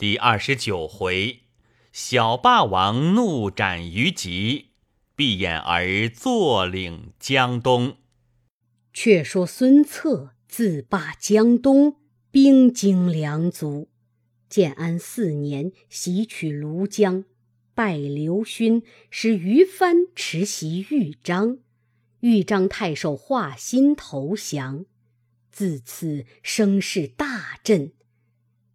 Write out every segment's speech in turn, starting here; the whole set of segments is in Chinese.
第二十九回，小霸王怒斩于吉，闭眼儿坐领江东。却说孙策自霸江东，兵精粮足。建安四年，袭取庐江，败刘勋，使于藩持袭豫章。豫章太守华歆投降，自此声势大振。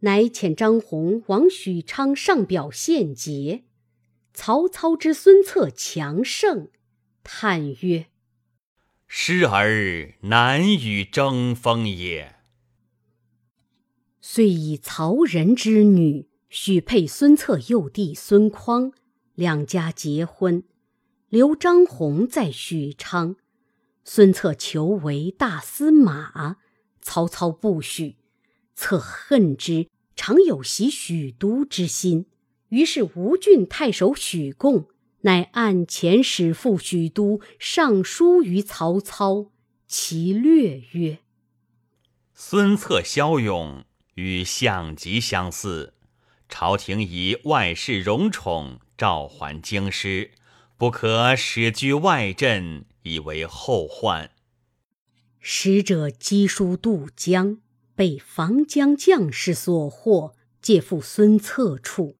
乃遣张宏往许昌上表献捷。曹操知孙策强盛，叹曰：“失而难与争锋也。”遂以曹仁之女许配孙策幼弟孙匡，两家结婚，留张宏在许昌。孙策求为大司马，曹操不许，策恨之。常有袭许都之心，于是吴郡太守许贡乃按前使赴许都，上书于曹操。其略曰：“孙策骁勇，与项籍相似。朝廷以外事荣宠，召还京师，不可使居外镇，以为后患。”使者赍书渡江。被防江将士所获，借赴孙策处。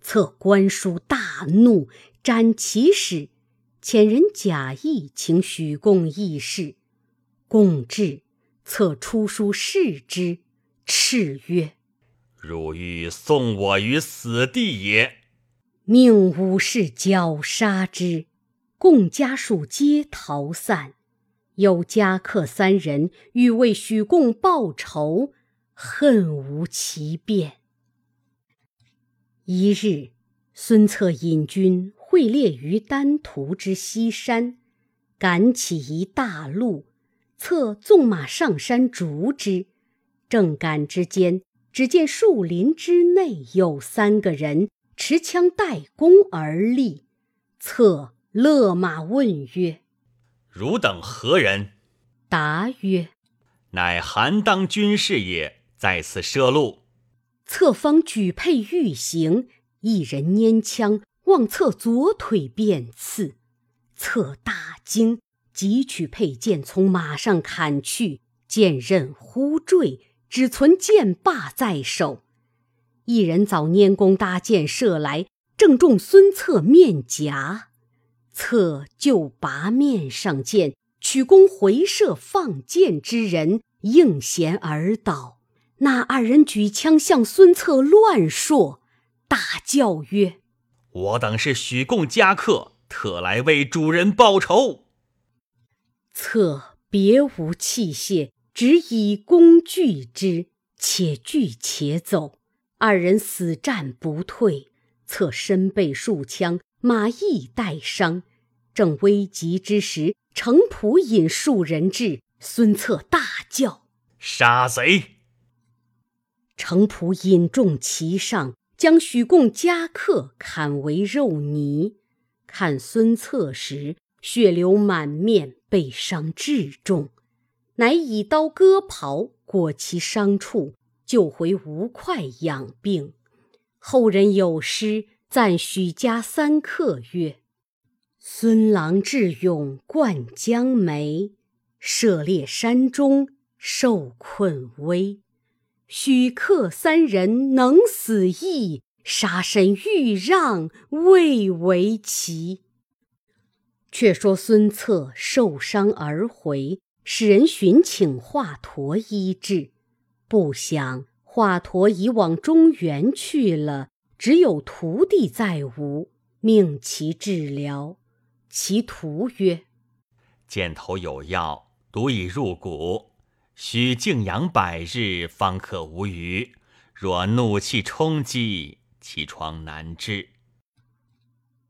策观书大怒，斩其使，遣人假意请许贡议事。贡至，策出书示之，敕曰：“汝欲送我于死地也！”命武士绞杀之，贡家属皆逃散。有家客三人欲为许贡报仇，恨无其变。一日，孙策引军会猎于丹徒之西山，赶起一大路，策纵马上山逐之。正赶之间，只见树林之内有三个人持枪带弓而立。策勒马问曰：汝等何人？答曰：“乃韩当军士也，在此设路。”侧方举佩欲行，一人拈枪望侧左腿便刺，策大惊，急取佩剑从马上砍去，剑刃忽坠，只存剑把在手。一人早拈弓搭箭射来，正中孙策面颊。策就拔面上剑，取弓回射放箭之人，应弦而倒。那二人举枪向孙策乱槊，大叫曰：“我等是许贡家客，特来为主人报仇。”策别无器械，只以弓拒之，且拒且走。二人死战不退，策身被数枪。马亦带伤，正危急之时，程普引数人至，孙策大叫：“杀贼！”程普引众齐上，将许贡家客砍为肉泥。看孙策时，血流满面，被伤至重，乃以刀割袍，裹其伤处，救回吴快养病。后人有诗。赞许家三客曰：“孙郎智勇冠江梅，涉猎山中受困危。许客三人能死易，杀身欲让未为奇。”却说孙策受伤而回，使人寻请华佗医治，不想华佗已往中原去了。只有徒弟在吴，命其治疗。其徒曰：“箭头有药，毒已入骨，须静养百日，方可无虞。若怒气冲击，其疮难治。”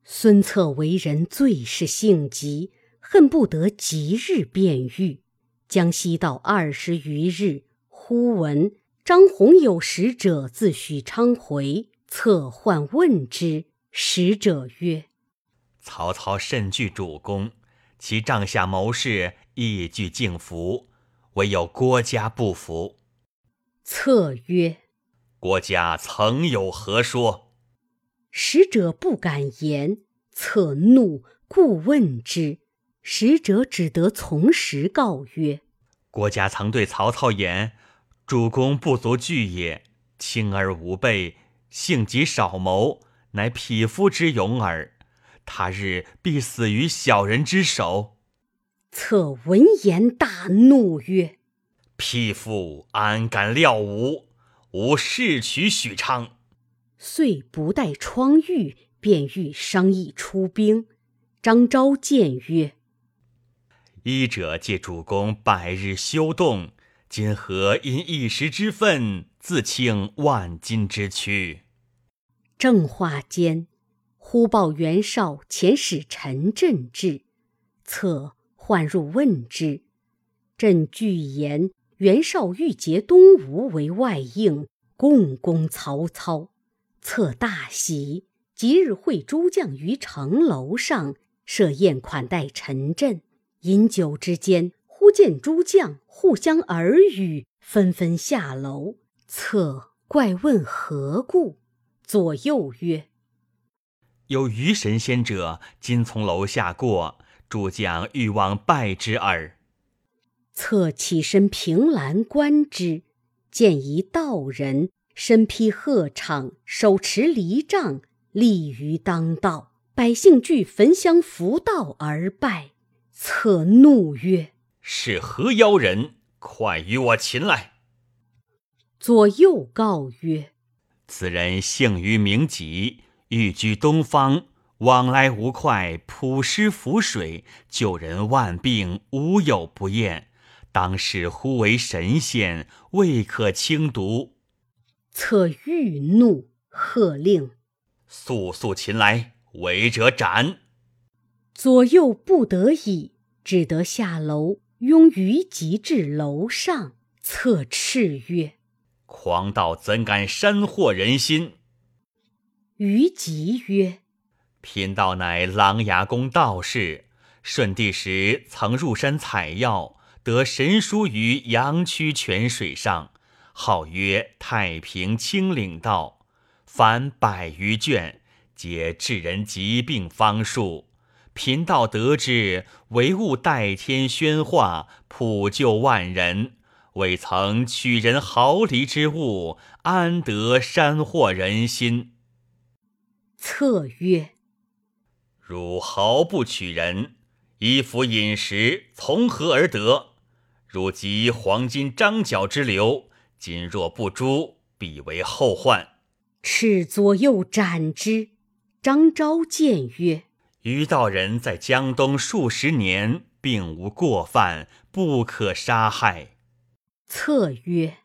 孙策为人最是性急，恨不得即日便愈。江西道二十余日，忽闻张宏有使者自许昌回。策唤问之，使者曰：“曹操甚惧主公，其帐下谋士亦俱敬服，唯有郭嘉不服。”策曰：“郭嘉曾有何说？”使者不敢言，策怒，故问之。使者只得从实告曰：“郭嘉曾对曹操言：‘主公不足惧也，轻而无备，性急少谋，乃匹夫之勇耳。他日必死于小人之手。’”策闻言大怒曰：“匹夫安敢料吾？吾誓取许昌。”遂不待疮愈，便欲商议出兵。张昭谏曰：医者借主公百日休动，今何因一时之愤，自倾万金之躯？正话间，忽报袁绍遣使陈震至，策唤入问之。朕具言袁绍欲结东吴为外应，共攻曹操。策大喜，即日会诸将于城楼上设宴款待陈震。饮酒之间，忽见诸将互相耳语，纷纷下楼。策怪问何故，左右曰：“有余神仙者，今从楼下过，诸将欲往拜之耳。”策起身凭栏观之，见一道人身披鹤氅，手持藜杖，立于当道。百姓俱焚香伏道而拜。策怒曰：“是何妖人？快与我擒来！”左右告曰：“此人姓于名吉，寓居东方，往来无快，普施浮水，救人万病，无有不厌。当世忽为神仙，未可轻读。”策愈怒，喝令：“速速擒来，违者斩！”左右不得已，只得下楼，拥于吉至楼上，策斥曰：“狂盗怎敢煽惑人心？”于吉曰：“贫道乃琅琊宫道士，顺帝时曾入山采药，得神书于阳曲泉水上，号曰太平清灵道，凡百余卷，皆治人疾病方术。”贫道得知，唯物代天宣化，普救万人。未曾取人毫厘之物，安得山惑人心？策曰：“汝毫不取人，衣服饮食从何而得？汝及黄金张角之流，今若不诛，必为后患。”敕左右斩之。张昭谏曰：于道人在江东数十年，并无过犯，不可杀害。策曰：“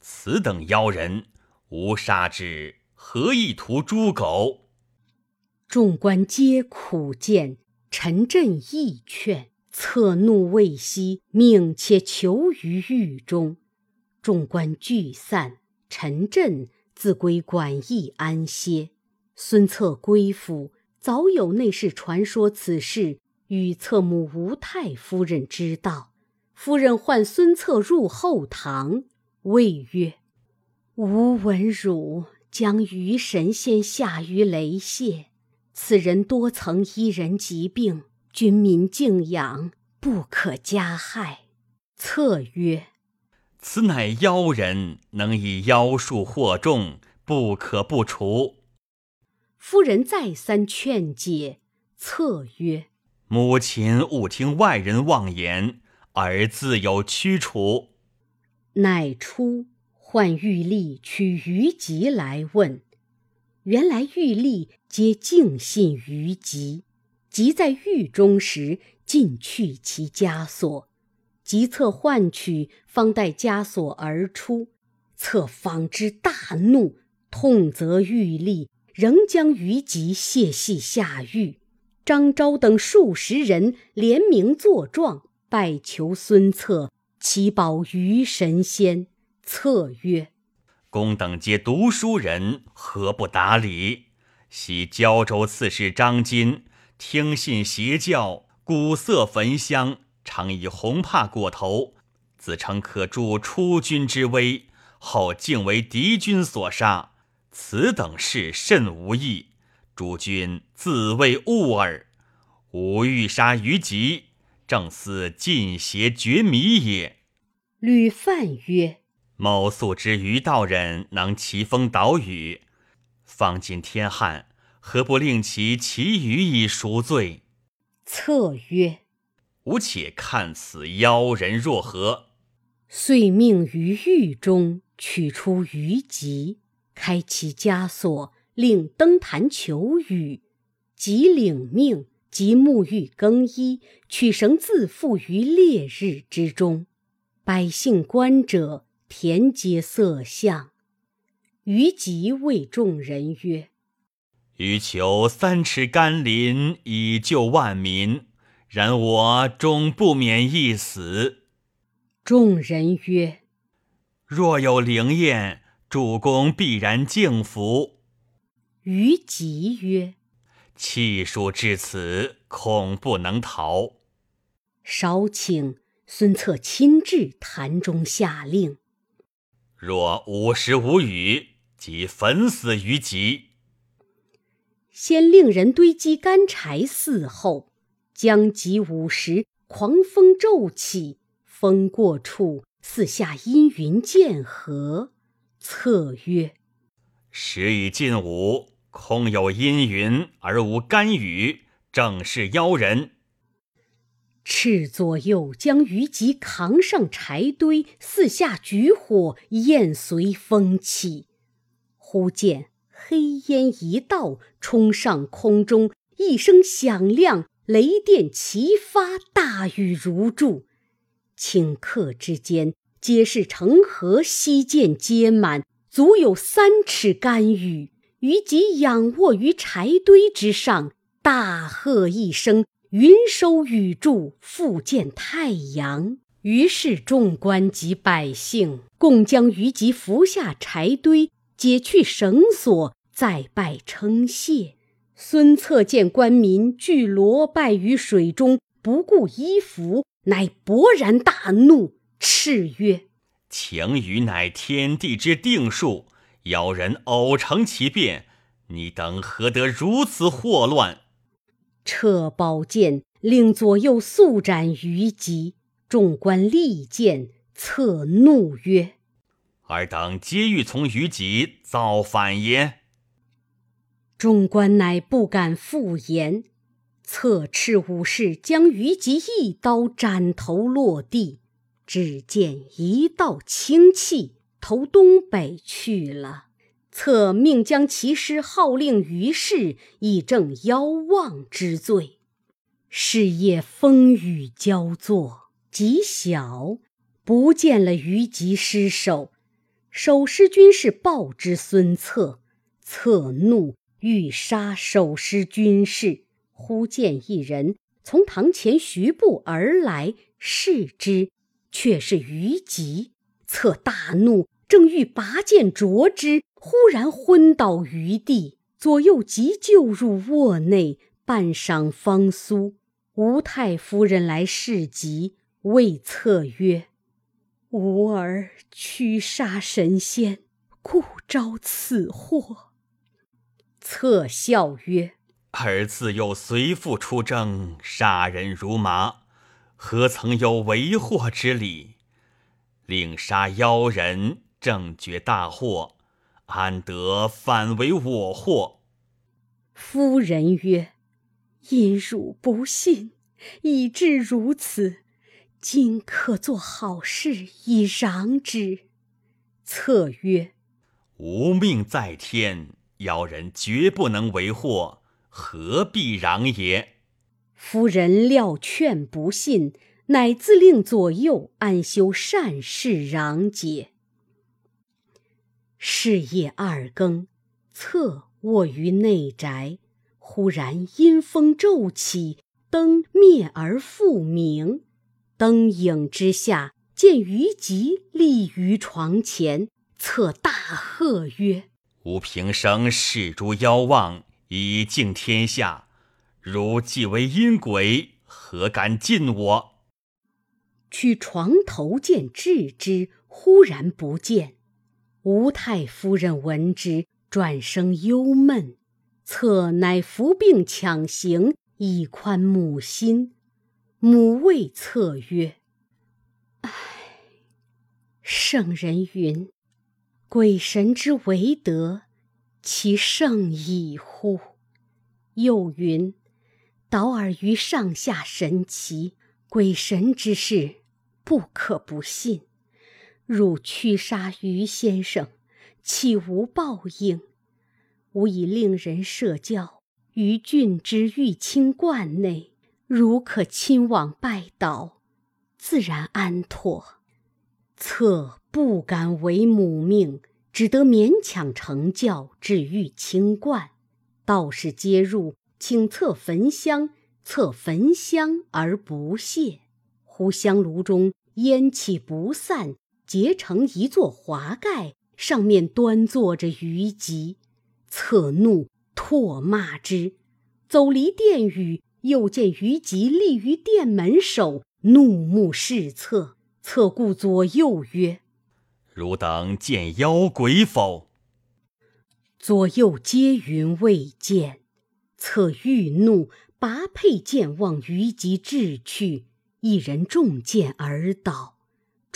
此等妖人，吾杀之，何意图诸狗？”众官皆苦谏，陈震亦劝。策怒未息，命且囚于狱中。众官俱散，陈震自归馆驿安歇。孙策归府。早有内侍传说此事，与侧母吴太夫人知道。夫人唤孙策入后堂，谓曰：“吾闻汝将于神仙下于雷泄，此人多曾医人疾病，军民敬仰，不可加害。”策曰：“此乃妖人，能以妖术惑众，不可不除。”夫人再三劝解，策曰：“母亲勿听外人妄言，儿自有驱除。”乃出唤玉立取于吉来问。原来玉立皆敬信于吉，吉在狱中时，尽去其枷锁。吉策唤取，方待枷锁而出，策方知大怒，痛责玉立。仍将于吉卸系下狱，张昭等数十人联名作状，拜求孙策祈保于神仙。策曰：“公等皆读书人，何不达理？昔胶州刺史张金听信邪教，古色焚香，常以红帕裹头，自称可助出军之威，后竟为敌军所杀。此等事甚无益，诸君自谓误耳。吾欲杀于吉，正似尽邪绝迷也。”吕范曰：“某素知于道人能奇风导雨，方今天旱，何不令其其余以赎罪？”策曰：“吾且看此妖人若何。”遂命于狱中取出于吉，开其枷锁，令登坛求雨。即领命，即沐浴更衣，取绳自缚于烈日之中。百姓观者，田皆色相。于吉谓众人曰：欲求三尺甘霖以救万民，然我终不免一死。众人曰：“若有灵验，主公必然敬服。”于吉曰：“气数至此，恐不能逃。”少顷，孙策亲至坛中下令：“若午时无雨，即焚死于吉。”先令人堆积干柴伺候，将及午时，狂风骤起，风过处，四下阴云渐合。策曰：“时已近午，空有阴云而无干雨，正是妖人。”赤左右将于吉扛上柴堆，四下举火，焰随风起。忽见。黑烟一道冲上空中，一声响亮，雷电齐发，大雨如注。顷刻之间，皆是成河，溪涧皆满，足有三尺干雨。虞吉仰卧于柴堆之上，大喝一声，云收雨住，复见太阳。于是众官及百姓共将于吉扶下柴堆。解去绳索，再拜称谢。孙策见官民俱罗拜于水中，不顾衣服，乃勃然大怒，叱曰：“晴雨乃天地之定数，妖人偶成其变，你等何得如此祸乱？”撤宝剑，令左右速斩于吉。众官力谏，策怒曰：尔等皆欲从于己造反也。众官乃不敢复言。策斥武士将于吉一刀斩头落地，只见一道清气投东北去了。策命将其师号令于氏，以正妖妄之罪。是夜风雨交作，极小，不见了于吉尸首。守尸军士报之孙策，策怒，欲杀守尸军士。忽见一人从堂前徐步而来，视之，却是于吉。策大怒，正欲拔剑啄之，忽然昏倒于地。左右急救入卧内，半晌方苏。吴太夫人来侍疾，谓策曰。吾儿驱杀神仙，故招此祸。策笑曰：“儿自幼随父出征，杀人如麻，何曾有为祸之理？令杀妖人，正觉大祸，安得反为我祸？”夫人曰：“因汝不信，以致如此。”今可做好事以攘之。策曰：“吾命在天，妖人绝不能为祸，何必攘也？”夫人料劝不信，乃自令左右安修善事攘解。是夜二更，侧卧于内宅，忽然阴风骤起，灯灭而复明。灯影之下，见于吉立于床前，策大喝曰：“吾平生视诸妖妄，以敬天下。如既为阴鬼，何敢近我？”取床头剑掷之，忽然不见。吴太夫人闻之，转生忧闷。策乃伏病强行，以宽母心。母谓策曰：“唉，圣人云，鬼神之为德，其圣矣乎？又云，导尔于上下神奇，鬼神之事，不可不信。汝驱杀于先生，岂无报应？”吾已令人设教于郡之玉清观内，汝可亲往拜倒，自然安妥。策不敢违母命，只得勉强成教至玉清观。道士皆入，请策焚香，策焚香而不谢。忽香炉中烟气不散，结成一座华盖，上面端坐着虞姬。侧怒，唾骂之，走离殿宇，又见虞姬立于殿门首，怒目视侧。侧顾左右曰：“汝等见妖鬼否？”左右皆云未见。策欲怒，拔佩剑往虞姬掷去，一人中箭而倒。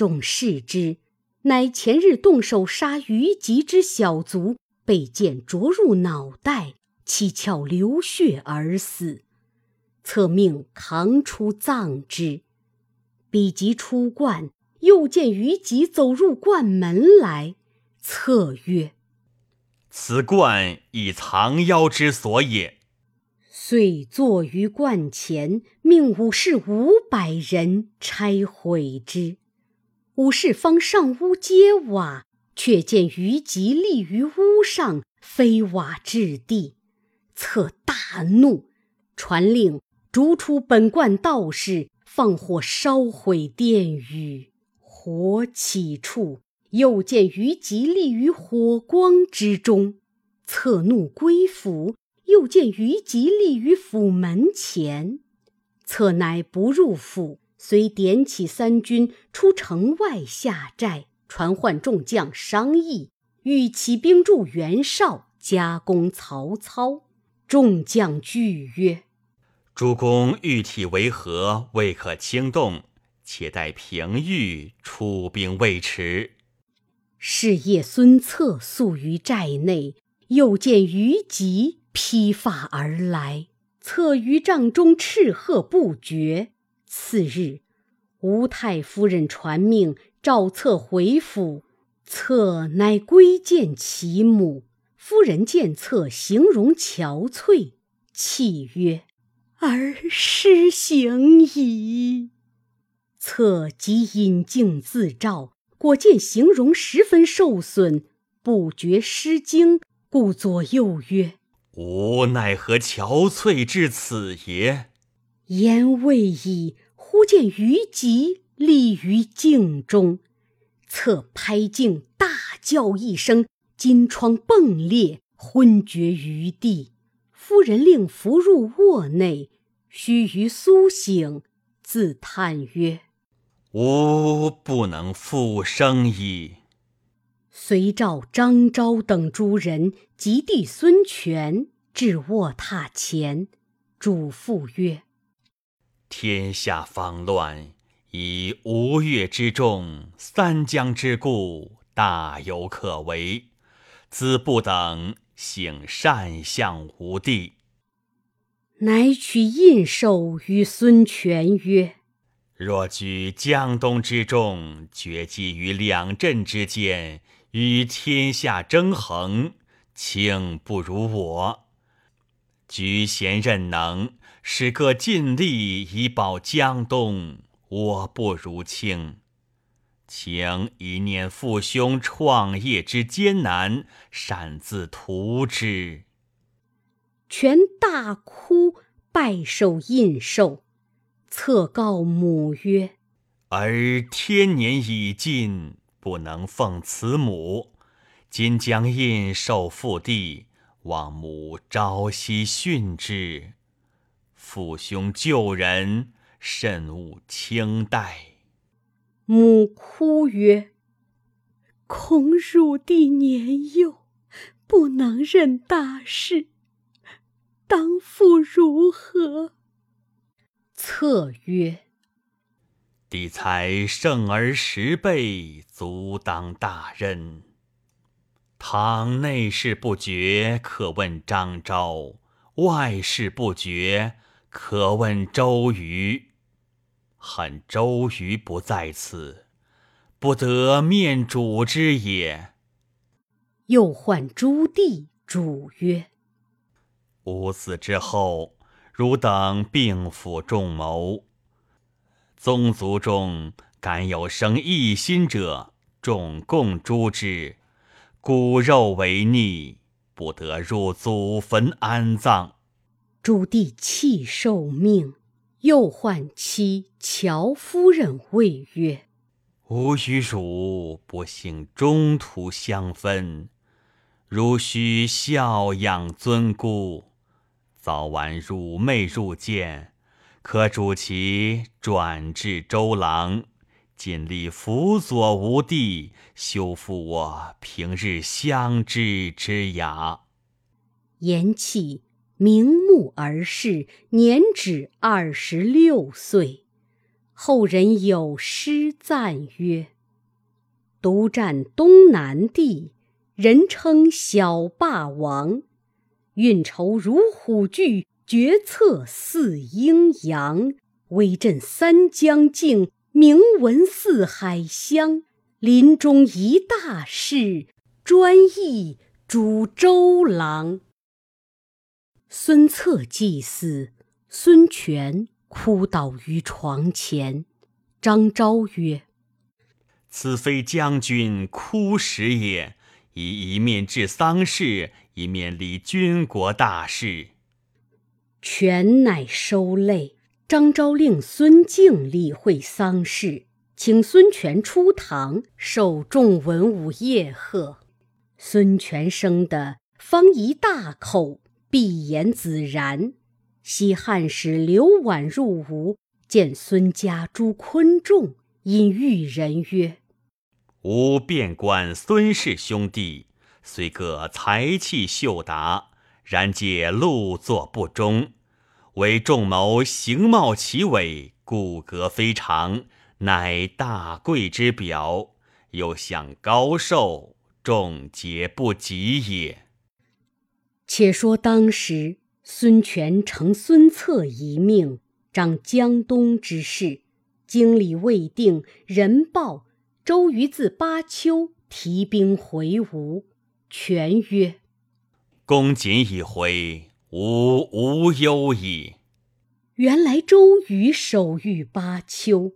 众视之，乃前日动手杀虞姬之小卒。被剑着入脑袋，七窍流血而死。策命扛出葬之。彼及出观，又见虞姬走入观门来。策曰：“此观以藏妖之所也。”遂坐于观前，命武士五百人拆毁之。武士方上屋揭瓦。却见虞姬立于屋上，飞瓦掷地。策大怒，传令逐出本观道士，放火烧毁殿宇。火起处，又见虞姬立于火光之中。策怒归府，又见虞姬立于府门前。策乃不入府，遂点起三军出城外下寨。传唤众将商议，欲起兵助袁绍，加攻曹操。众将惧曰：“主公玉体为何，未可轻动，且待平玉，出兵未迟。”是夜，孙策宿于寨内，又见于吉披发而来，策于帐中叱喝不绝。次日，吴太夫人传命。赵策回府，策乃归见其母。夫人见策形容憔悴，泣曰：“儿失行矣。”策即引镜自照，果见形容十分受损，不觉失惊，故左右曰：“吾奈何憔悴至此也？”言未已，忽见虞姬。立于镜中，侧拍镜，大叫一声，金疮迸裂，昏厥于地。夫人令扶入卧内，须臾苏醒，自叹曰：“吾不能复生矣。”遂召张昭等诸人及弟孙权至卧榻前，嘱咐曰：“天下方乱。”以吴越之众，三江之固，大有可为。子不等幸善相吴地，乃取印绶与孙权曰：“若居江东之众，决计于两镇之间，与天下争衡，卿不如我。举贤任能，使各尽力以保江东。”我不如卿，请一念父兄创业之艰难，擅自图之。权大哭，拜受印绶，策告母曰：“儿天年已尽，不能奉慈母，今将印绶复弟，望母朝夕训之。父兄救人。”慎勿轻待。母哭曰：“恐汝弟年幼，不能任大事，当父如何？”策曰：“弟才胜儿十倍，足当大任。倘内事不决，可问张昭；外事不决，可问周瑜。恨周瑜不在此。”不得面主之也。又唤朱棣，主曰：“吾死之后，汝等并辅众谋。宗族中敢有生异心者，众共诛之。骨肉为逆，不得入祖坟安葬。”朱棣泣受命，又唤妻乔夫人谓曰。吾与汝不幸中途相分，汝须孝养尊姑，早晚汝妹入见，可主其转至周郎，尽力辅佐吾弟，修复我平日相知之雅。言讫，明目而逝，年止二十六岁。后人有诗赞曰：“独占东南地，人称小霸王。运筹如虎踞，决策似鹰扬。威震三江境，名闻四海乡。临终一大事，专议主周郎。”孙策既死，孙权。哭倒于床前，张昭曰：“此非将军哭时也，宜一面治丧事，一面理军国大事。”权乃收泪。张昭令孙敬理会丧事，请孙权出堂，受众文武夜贺。孙权生的方一大口，闭言子然。西汉使刘绾入吴，见孙家诸昆仲，因遇人曰：“吾遍观孙氏兄弟，虽各才气秀达，然皆露作不忠。唯仲谋形貌奇伟，骨骼非常，乃大贵之表。又享高寿，众皆不及也。”且说当时。孙权承孙策一命，掌江东之事。经理未定，人报周瑜自巴丘提兵回吴。权曰：“公瑾已回，吾无忧矣。”原来周瑜守御巴丘，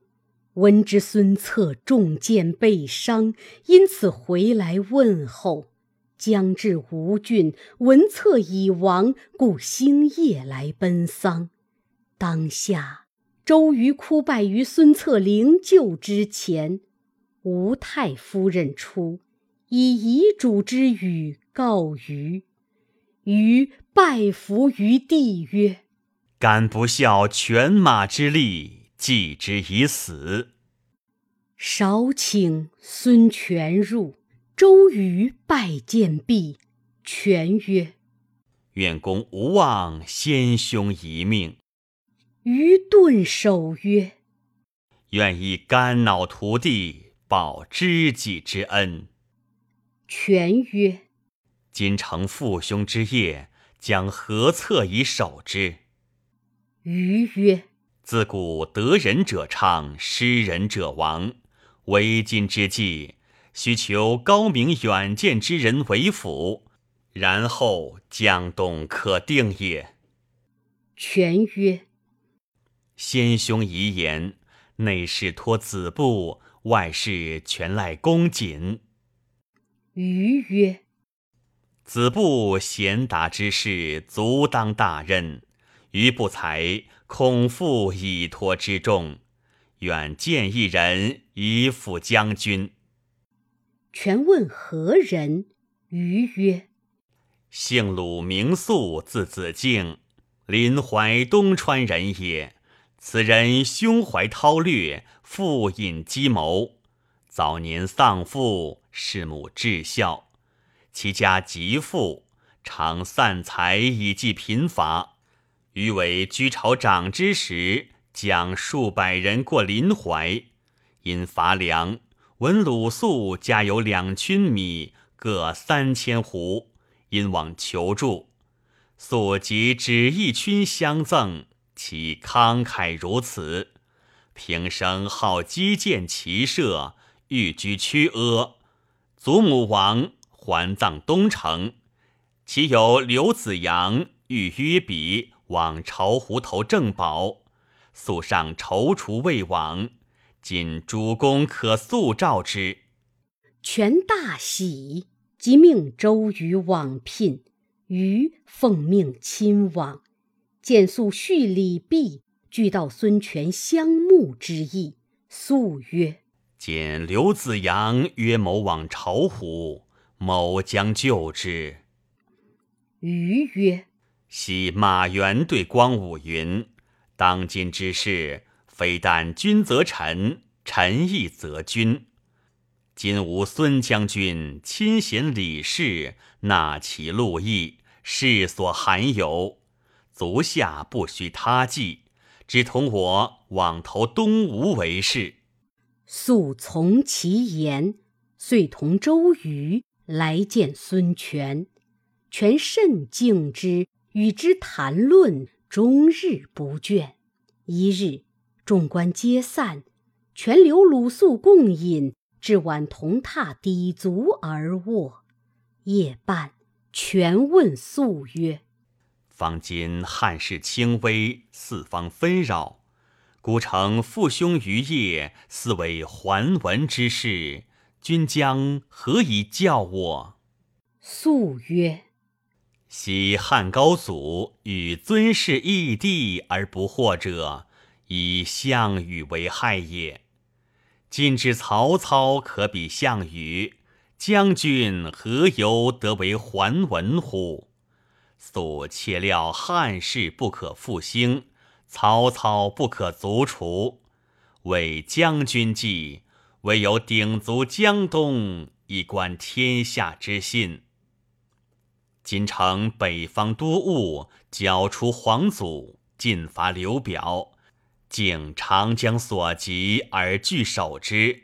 闻知孙策中箭被伤，因此回来问候。将至吴郡，文策已亡，故星夜来奔丧。当下，周瑜哭拜于孙策灵柩之前。吴太夫人出，以遗嘱之语告瑜。瑜拜伏于地曰：“敢不效犬马之力，继之以死。”少顷，孙权入。周瑜拜见毕，权曰：“愿公无忘先兄一命。”瑜顿首曰：“愿以肝脑涂地，报知己之恩。”权曰：“今承父兄之业，将何策以守之？”瑜曰：“自古得人者昌，失人者亡。为今之计。”须求高明远见之人为辅，然后江东可定也。权曰：“先兄遗言，内事托子布，外事全赖公瑾。”瑜曰：“子布贤达之士，足当大任；余不才，恐负以托之重，愿见一人以辅将军。”权问何人？余曰：“姓鲁，名肃，字子敬，临淮东川人也。此人胸怀韬略，富隐机谋。早年丧父，是母至孝。其家极富，常散财以济贫乏。余为居朝长之时，将数百人过临淮，因乏粮，闻鲁肃家有两群米，各三千斛，因往求助。素即指一群相赠，其慷慨如此。平生好击剑骑射，欲居曲阿。祖母亡，还葬东城。其有刘子阳欲约彼往巢湖头正宝，素上踌躇未往。今主公可速召之。权大喜，即命周瑜往聘。瑜奉命亲往，见素叙礼毕，俱道孙权相慕之意。素曰：“见刘子阳约某往巢湖，某将救之。”瑜曰：“昔马援对光武云：‘当今之事，非但君则臣，臣亦则君。’今吾孙将军亲贤礼士，纳其禄役，世所罕有。足下不须他计，只同我往投东吴为是。素从其言，遂同周瑜来见孙权。权甚敬之，与之谈论，终日不倦。一日，众官皆散，全留鲁肃共饮。至晚，同榻抵足而卧。夜半，权问肃曰：“方今汉室倾危，四方纷扰，孤城父兄余业，似为桓文之事。君将何以教我？”肃曰：“昔汉高祖与尊氏异地而不惑者，以项羽为害也。”今之曹操可比项羽，将军何由得为桓文乎？所切料汉室不可复兴，曹操不可卒除。为将军计，唯有鼎足江东，以观天下之信。今乘北方多务，剿除黄祖，进伐刘表。竟长江所及而据守之，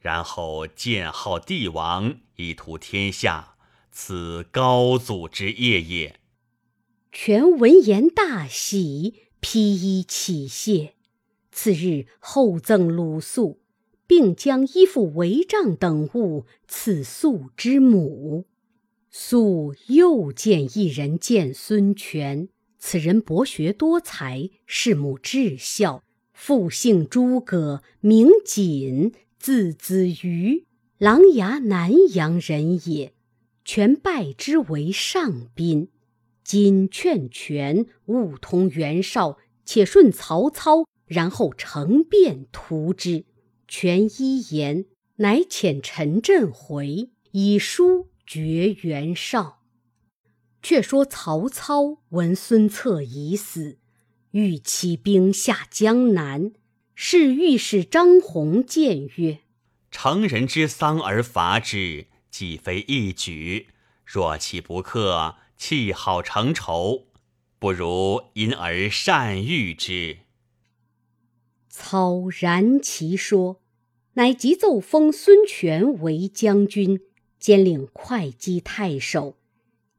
然后建号帝王以图天下，此高祖之业也。权闻言大喜，披衣起谢。次日，厚赠鲁肃，并将衣服、帷帐等物赐肃之母。肃又见一人见孙权，此人博学多才，是母至孝。父姓诸葛，名瑾，字子瑜，琅琊南阳人也。权拜之为上宾。今劝权勿通袁绍，且顺曹操，然后乘便图之。权依言，乃遣陈震回，以书绝袁绍。却说曹操闻孙策已死。欲起兵下江南，是御史张宏谏曰：“成人之丧而伐之，既非一举。若其不克，弃好成仇，不如因而善御之。”操然其说，乃即奏封孙权为将军，兼领会稽太守。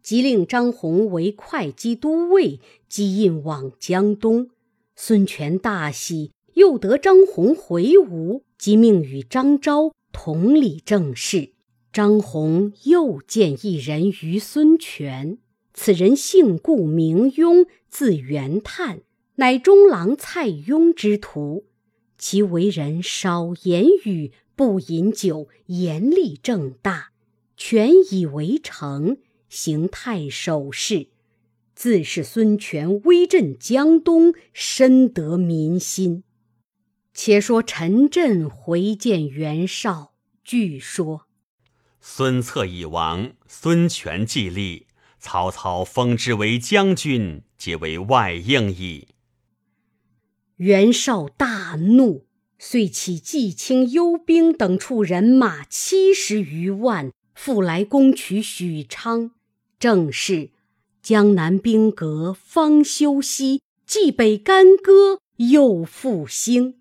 即令张宏为会稽都尉，即印往江东。孙权大喜，又得张宏回吴，即命与张昭同理政事。张宏又见一人于孙权，此人姓顾，名雍，字元叹，乃中郎蔡邕之徒。其为人少言语，不饮酒，严厉正大。权以为成。行太守事，自是孙权威震江东，深得民心。且说陈震回见袁绍，据说孙策已亡，孙权继立，曹操封之为将军，皆为外应矣。袁绍大怒，遂起冀青幽兵等处人马七十余万，复来攻取许昌。正是江南兵革方休息，既北干戈又复兴。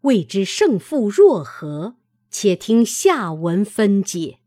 未知胜负若何？且听下文分解。